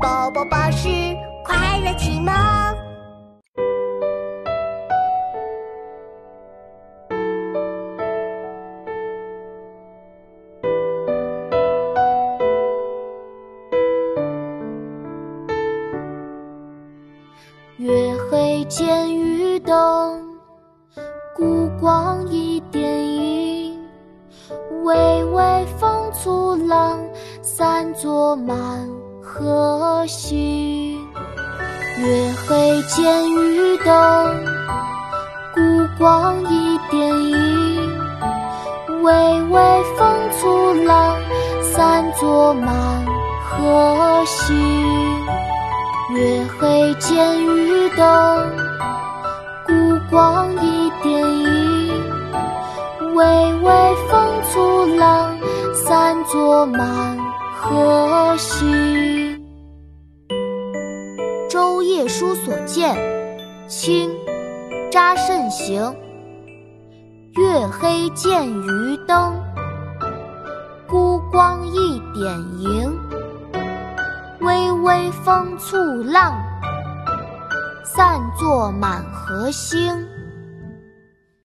宝宝巴士快乐启蒙。月黑见渔灯，孤光一点影。微微风簇浪，散作满河星。月黑见渔灯，孤光一点影。微微风簇浪，散作满河星。月黑见渔灯，孤光一点影。微微风簇浪，散作满河星。《舟夜书所见》清·查慎行。月黑见渔灯，孤光一点萤。微微风簇浪，散作满河星。